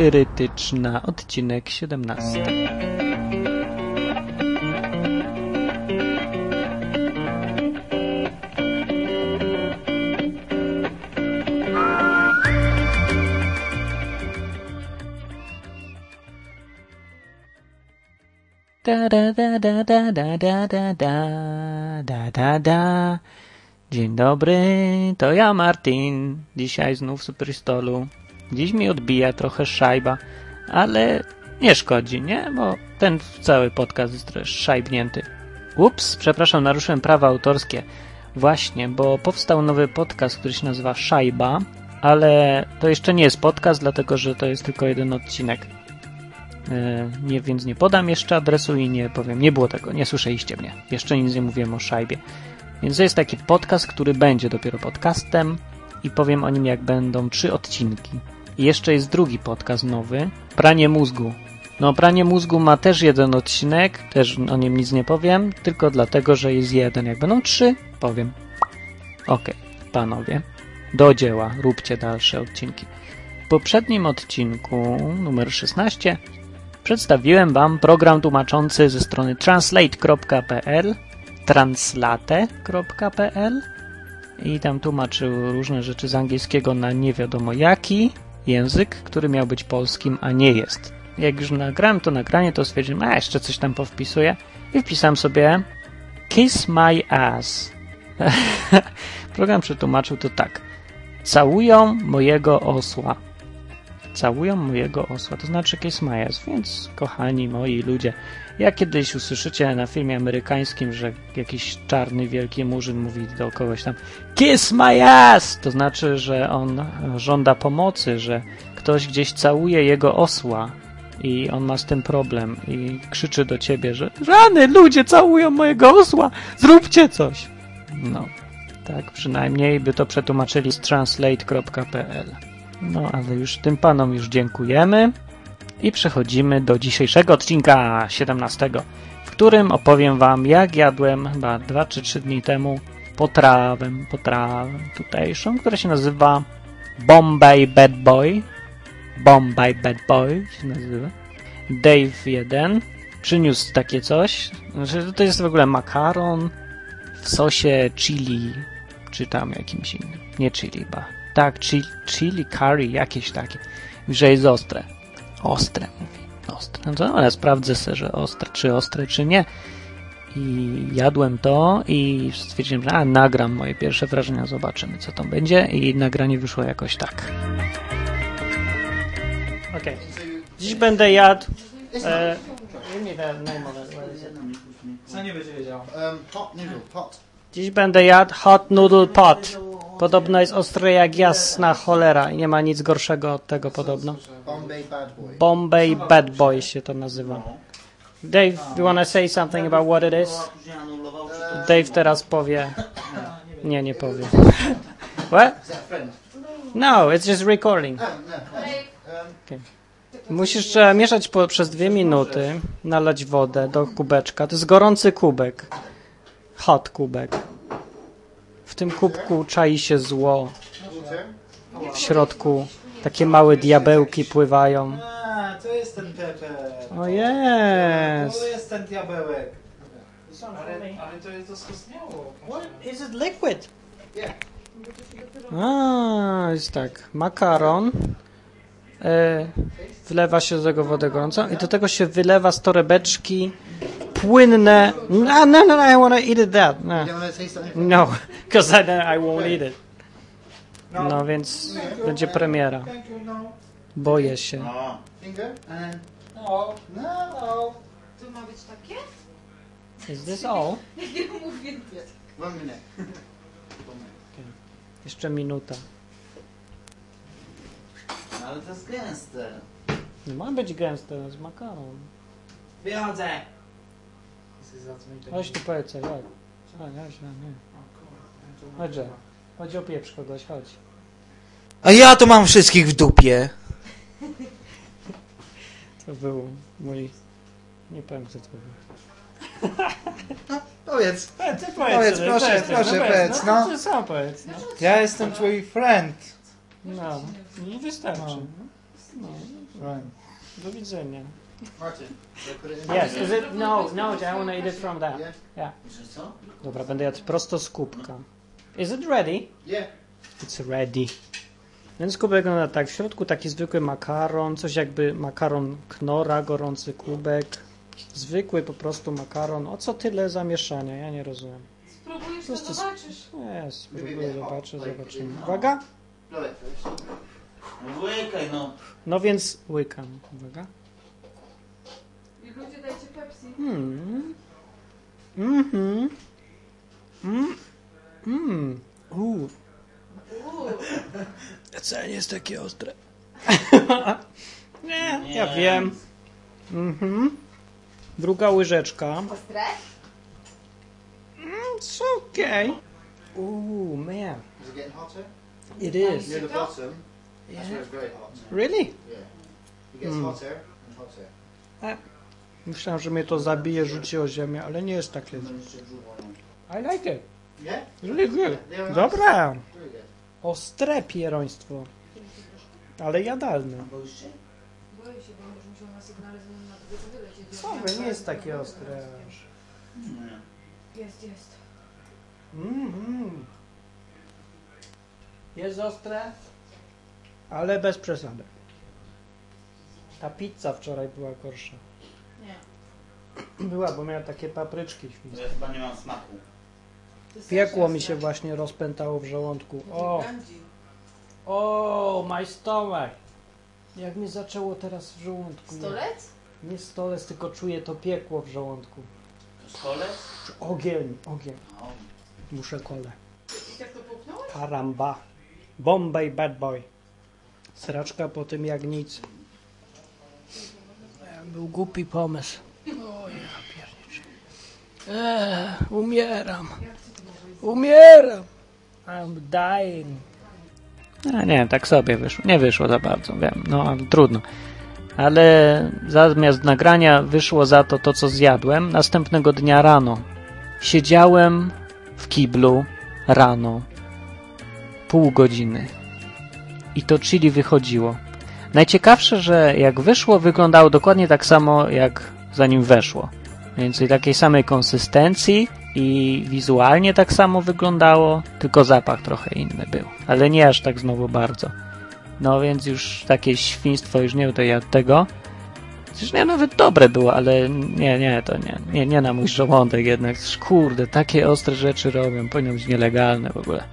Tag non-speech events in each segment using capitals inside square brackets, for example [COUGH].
Erytyczna, odcinek 17. Da da da da da da da da da da da Dzień dobry, to ja Martin. Dzisiaj znów w Superstolu. Dziś mi odbija trochę szajba, ale nie szkodzi, nie? Bo ten cały podcast jest trochę szajbnięty. Ups, przepraszam, naruszyłem prawa autorskie. Właśnie, bo powstał nowy podcast, który się nazywa Szajba, ale to jeszcze nie jest podcast, dlatego że to jest tylko jeden odcinek. E, nie, więc nie podam jeszcze adresu i nie powiem, nie było tego, nie słyszeliście mnie. Jeszcze nic nie mówiłem o szajbie. Więc to jest taki podcast, który będzie dopiero podcastem i powiem o nim, jak będą trzy odcinki. I jeszcze jest drugi podcast nowy, Pranie Mózgu. No, Pranie Mózgu ma też jeden odcinek, też o nim nic nie powiem, tylko dlatego, że jest jeden. Jak będą trzy, powiem. Okej, okay, panowie, do dzieła, róbcie dalsze odcinki. W poprzednim odcinku, numer 16, przedstawiłem wam program tłumaczący ze strony translate.pl translate.pl i tam tłumaczył różne rzeczy z angielskiego na nie wiadomo jaki język, który miał być polskim, a nie jest. Jak już nagrałem to nagranie, to stwierdziłem, a jeszcze coś tam powpisuję i wpisałem sobie Kiss my ass. [LAUGHS] Program przetłumaczył to tak. Całują mojego osła. Całują mojego osła, to znaczy kiss my ass, więc kochani moi ludzie, jak kiedyś usłyszycie na filmie amerykańskim, że jakiś czarny wielki murzyn mówi do kogoś tam Kiss my ass! To znaczy, że on żąda pomocy, że ktoś gdzieś całuje jego osła i on ma z tym problem i krzyczy do ciebie, że rany, ludzie całują mojego osła! Zróbcie coś! No, tak przynajmniej by to przetłumaczyli z translate.pl. No, ale już tym panom już dziękujemy. I przechodzimy do dzisiejszego odcinka 17, w którym opowiem wam, jak jadłem chyba 2 czy 3 dni temu potrawę, potrawę tutejszą, która się nazywa Bombay Bad Boy. Bombay Bad Boy się nazywa. Dave 1 przyniósł takie coś. Znaczy, to jest w ogóle makaron w sosie chili, czy tam jakimś innym. Nie chili, ba. Tak, chili, chili curry, jakieś takie. Że jest ostre. Ostre, mówi. Ostre. No to ale sprawdzę sobie, że ostre, czy ostre, czy nie. I jadłem to i stwierdziłem, że a, nagram moje pierwsze wrażenia, zobaczymy, co tam będzie. I nagranie wyszło jakoś tak. Ok. Dziś będę jadł... E, Co nie będzie wiedział? Um, hot noodle pot. Dziś będę jadł hot noodle pot. Podobno jest ostre jak jasna cholera i nie ma nic gorszego od tego podobno. Bombay Bad Boy. Bombay Bad Boy się to nazywa. Dave, you wanna say something about what it is? Dave teraz powie. Nie, nie powie. What? No, it's just recording. Okay. Musisz mieszać po, przez dwie minuty, nalać wodę do kubeczka. To jest gorący kubek. Hot kubek. W tym kubku czai się zło. W środku takie małe diabełki pływają. A, to jest ten Pepe. O jest! To jest ten diabełek. Ale, ale to jest skostniało. Is it liquid? Yeah. A, jest tak. Makaron. E, wlewa się do tego wodę gorącą i do tego się wylewa z torebeczki płynne. No, no, no, I wanna eat it that. No, want to no because I, I won't eat it. No więc będzie premiera. Thank you, no. Boję się. Finger and No. no. To ma być takie? Is this all? [LAUGHS] Nie mówię. One minute. [LAUGHS] Jeszcze minuta. Ale to jest gęste. Nie ma być gęste, to jest makaron. Wychodzę. Chodź tu powiedz coś, chodź. Chodź, chodź, no, nie. Chodźże. Chodź opieprz kogoś, chodź. A ja to mam wszystkich w dupie. [LAUGHS] To był mój... Nie powiem kto to był. [LAUGHS] Powiedz. Ty Powiedz, proszę, proszę, powiedz, no. Ty sam powiedz, no. Ja jestem twój friend. No, no wystarczy. No. No, Right. do widzenia. Martin? Yes, is it? No, no, I want to eat it from there. Yeah? Co? Dobra, będę jadł prosto z kubka. Is it ready? Yeah. It's ready. Więc kubek wygląda tak. W środku taki zwykły makaron, coś jakby makaron knora, gorący kubek. Zwykły po prostu makaron. O co tyle zamieszania? Ja nie rozumiem. Spróbujesz, to Prostu- zobaczysz. Nie, spróbuję, zobaczę, zobaczymy. Uwaga. No Łykaj, no. No więc łykam. Uwaga. I ludzie dajcie Pepsi. Hmm. Mhm. Mm. Mm. Uuu. Uuu, Wcale nie jest takie ostre. [LAUGHS] nie, ja wiem. Mhm. Druga łyżeczka. ostre? It's okay. Ooh, man. Is it getting hotter? It is. Near the bottom. That's Yeah. where it's very hot. Really? Yeah. It gets Hmm. hotter and hotter. Myślałem, że mnie to zabije, rzuci o ziemię, ale nie jest tak. I like it. Yeah? Really good. Dobra. Ostre pieroństwo. Ale jadalne. Co wy, nie jest takie ostre aż. Jest, jest. Mhm. Jest ostre, ale bez przesady. Ta pizza wczoraj była gorsza. Była, bo miała takie papryczki To świńskie. ja chyba nie mam smaku. Piekło mi się właśnie rozpętało w żołądku. O. O, my stomach. Jak mi zaczęło teraz w żołądku. Nie, Stolec? nie stolec, tylko czuję to piekło w żołądku. To stolec? Ogień, ogień. O. Muszę kole. I tak to popchnąłeś? Karamba. Bombay bad boy. Sraczka po tym jak nic. Był głupi pomysł. Eee, umieram. Umieram. I'm dying. A nie, tak sobie wyszło. Nie wyszło za bardzo, wiem. No, ale trudno. Ale zamiast nagrania wyszło za to to, co zjadłem. Następnego dnia rano siedziałem w kiblu rano pół godziny. I to chili wychodziło. Najciekawsze, że jak wyszło, wyglądało dokładnie tak samo, jak zanim weszło. Więcej takiej samej konsystencji i wizualnie tak samo wyglądało, tylko zapach trochę inny był. Ale nie aż tak znowu bardzo. No więc już takie świństwo już nie będę jadł tego. Przecież nie, nawet dobre było, ale nie, nie, to nie, nie, nie na mój żołądek jednak. Kurde, takie ostre rzeczy robią, powinno być nielegalne w ogóle.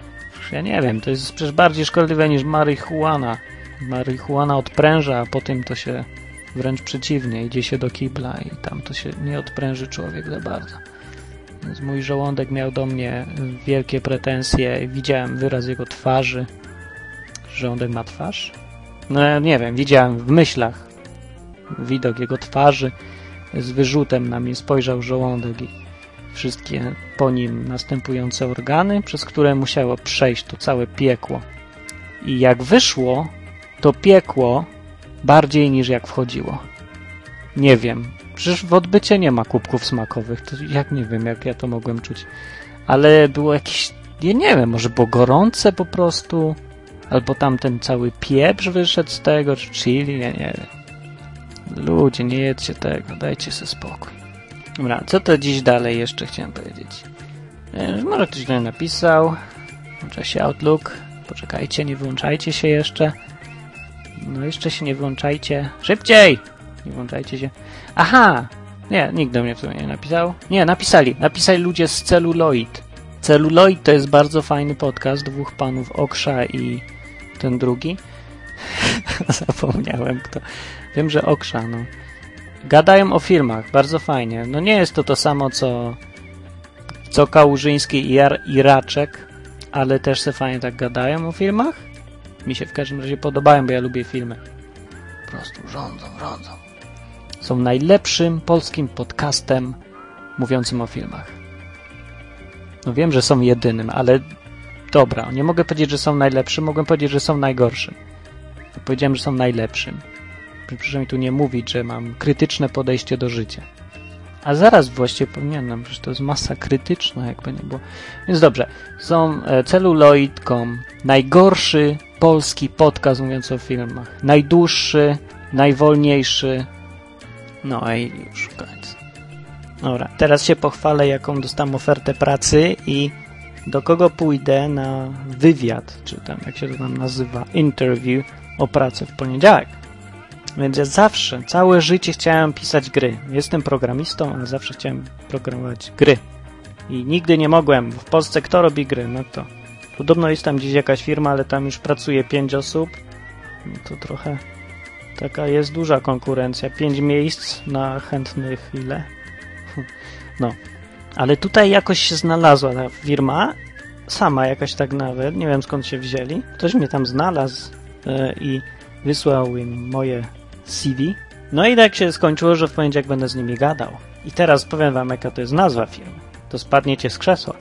Ja nie wiem, to jest przecież bardziej szkodliwe niż marihuana. Marihuana odpręża, a potem to się wręcz przeciwnie, idzie się do kibla i tam to się nie odpręży człowiek za bardzo. Więc mój żołądek miał do mnie wielkie pretensje. Widziałem wyraz jego twarzy. Żołądek ma twarz? No nie wiem, widziałem w myślach widok jego twarzy z wyrzutem na mnie spojrzał żołądek i wszystkie po nim następujące organy, przez które musiało przejść to całe piekło. I jak wyszło, to piekło bardziej niż jak wchodziło. Nie wiem. Przecież w odbycie nie ma kubków smakowych. To jak nie wiem, jak ja to mogłem czuć. Ale było jakieś. Ja nie wiem, może było gorące po prostu. Albo tam ten cały pieprz wyszedł z tego, czy chili, ja nie wiem. Ludzie, nie jedzcie tego, dajcie sobie spokój. Dobra, co to dziś dalej jeszcze chciałem powiedzieć? E, Może ktoś tutaj napisał. Włącza się Outlook. Poczekajcie, nie wyłączajcie się jeszcze. No jeszcze się nie wyłączajcie. Szybciej! Nie włączajcie się. Aha! Nie, nikt do mnie w sumie nie napisał. Nie, napisali. Napisali ludzie z Celluloid. Celluloid to jest bardzo fajny podcast dwóch panów Oksza i ten drugi. [LAUGHS] Zapomniałem kto. Wiem, że Oksza, no. Gadają o filmach, bardzo fajnie. No nie jest to to samo, co, co Kałużyński i Raczek, ale też se fajnie tak gadają o filmach. Mi się w każdym razie podobają, bo ja lubię filmy. Po prostu rządzą, rządzą. Są najlepszym polskim podcastem mówiącym o filmach. No wiem, że są jedynym, ale dobra, nie mogę powiedzieć, że są najlepszym, mogę powiedzieć, że są najgorszym. Powiedziałem, że są najlepszym. Proszę mi tu nie mówić, że mam krytyczne podejście do życia. A zaraz właściwie powinienem, przecież to jest masa krytyczna, jakby nie było. Więc dobrze, są e, celluloid.com, najgorszy polski podcast mówiąc o filmach. Najdłuższy, najwolniejszy. No i już koniec. Dobra, teraz się pochwalę, jaką dostałem ofertę pracy i do kogo pójdę na wywiad, czy tam, jak się to tam nazywa, interview o pracę w poniedziałek. Więc ja zawsze, całe życie chciałem pisać gry. Jestem programistą, ale zawsze chciałem programować gry. I nigdy nie mogłem. W Polsce kto robi gry? No to podobno jest tam gdzieś jakaś firma, ale tam już pracuje pięć osób. No to trochę taka jest duża konkurencja. Pięć miejsc na chętnych ile? [LAUGHS] No. Ale tutaj jakoś się znalazła ta firma, sama jakaś tak nawet, nie wiem skąd się wzięli. Ktoś mnie tam znalazł yy, i wysłał im moje CV. No i tak się skończyło, że w poniedziałek będę z nimi gadał. I teraz powiem wam, jaka to jest nazwa firmy. To spadniecie z krzesła.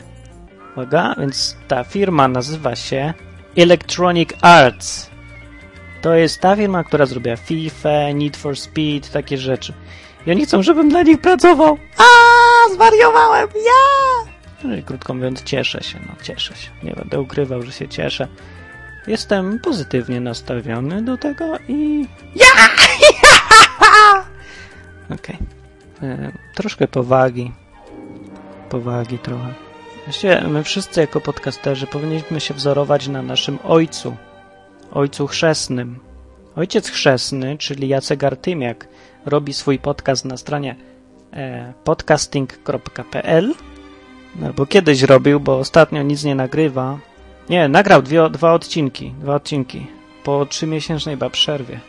Uwaga, więc ta firma nazywa się Electronic Arts. To jest ta firma, która zrobiła FIFA, Need for Speed, takie rzeczy. I oni chcą, żebym dla nich pracował. A, zwariowałem, ja! No krótko mówiąc, cieszę się, no cieszę się. Nie będę ukrywał, że się cieszę. Jestem pozytywnie nastawiony do tego i... Ja! [LAUGHS] Okej. Okay. Troszkę powagi. Powagi trochę. Właściwie my wszyscy jako podcasterzy powinniśmy się wzorować na naszym ojcu. Ojcu chrzestnym. Ojciec chrzestny, czyli Jacek Artymiak, robi swój podcast na stronie e, podcasting.pl albo kiedyś robił, bo ostatnio nic nie nagrywa. Nie, nagrał dwie, dwa odcinki, dwa odcinki po trzymiesięcznej chyba przerwie.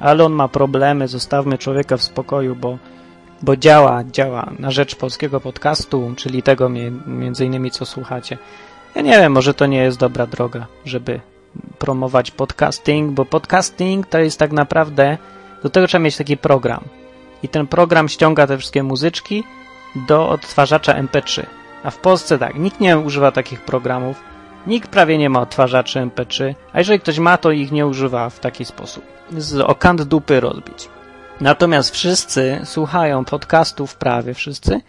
Ale on ma problemy, zostawmy człowieka w spokoju, bo, bo działa, działa na rzecz polskiego podcastu, czyli tego między innymi co słuchacie. Ja nie wiem, może to nie jest dobra droga, żeby promować podcasting, bo podcasting to jest tak naprawdę, do tego trzeba mieć taki program. I ten program ściąga te wszystkie muzyczki do odtwarzacza MP3. A w Polsce tak, nikt nie używa takich programów, nikt prawie nie ma odtwarzaczy MP3, a jeżeli ktoś ma, to ich nie używa w taki sposób. Z okant dupy rozbić. Natomiast wszyscy słuchają podcastów, prawie wszyscy,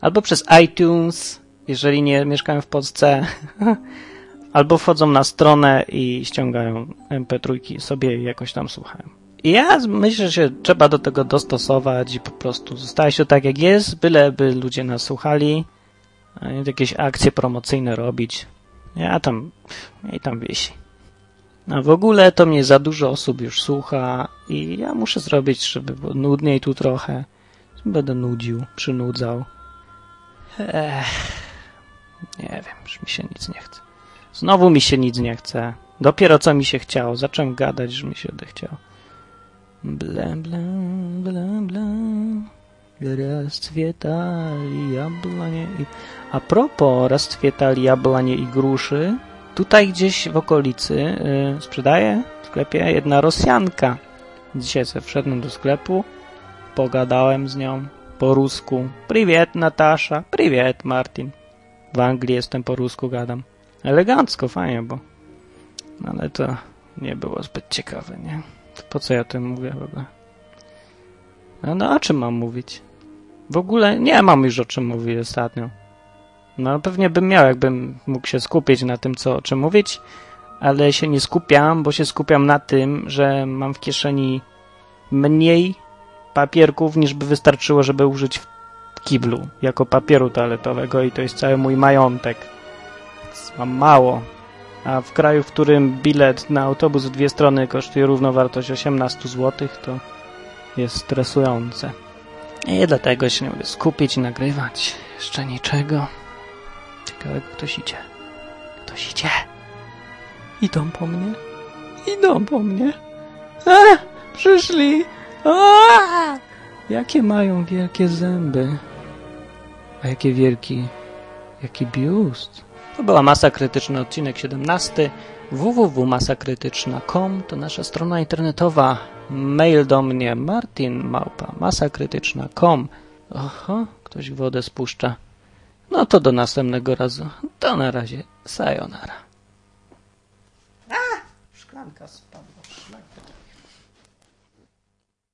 albo przez iTunes, jeżeli nie mieszkają w Polsce, [LAUGHS] albo wchodzą na stronę i ściągają MP3 sobie jakoś tam słuchają. I ja myślę, że trzeba do tego dostosować i po prostu zostaje się tak jak jest, byleby ludzie nas słuchali, jakieś akcje promocyjne robić. Ja tam, i tam wisi. A w ogóle to mnie za dużo osób już słucha i ja muszę zrobić, żeby było nudniej tu trochę. Będę nudził, przynudzał. Ech, nie wiem, już mi się nic nie chce. Znowu mi się nic nie chce. Dopiero co mi się chciało. Zacząłem gadać, że mi się odechciało. Bla, bla, bla, bla. Rozcwietali jablanie i... A propos rozcwietali jablanie i gruszy, tutaj gdzieś w okolicy yy, sprzedaje w sklepie jedna Rosjanka. Dzisiaj sobie wszedłem do sklepu, pogadałem z nią po rusku. Priwiet Natasza, priwiet Martin. W Anglii jestem po rusku gadam. Elegancko, fajnie, bo... Ale to nie było zbyt ciekawe, nie? To po co ja o tym mówię w ogóle? No, o czym mam mówić? W ogóle nie mam już o czym mówić ostatnio. No pewnie bym miał, jakbym mógł się skupić na tym, co o czym mówić, ale się nie skupiam, bo się skupiam na tym, że mam w kieszeni mniej papierków, niż by wystarczyło, żeby użyć w kiblu jako papieru toaletowego i to jest cały mój majątek. Mam mało. A w kraju, w którym bilet na autobus w dwie strony kosztuje równowartość 18 zł, to jest stresujące. I dlatego się nie mogę skupić i nagrywać. Jeszcze niczego. Ciekawe, ktoś idzie. Ktoś idzie. Idą po mnie. Idą po mnie. A, przyszli. A, jakie mają wielkie zęby. A jakie wielki, jaki biust. To była Masa Krytyczna, odcinek 17. www.masakrytyczna.com to nasza strona internetowa. Mail do mnie martin małpa masakrytyczna.com Oho, ktoś wodę spuszcza. No to do następnego razu. To na razie. Sayonara. A! Szklanka spadła.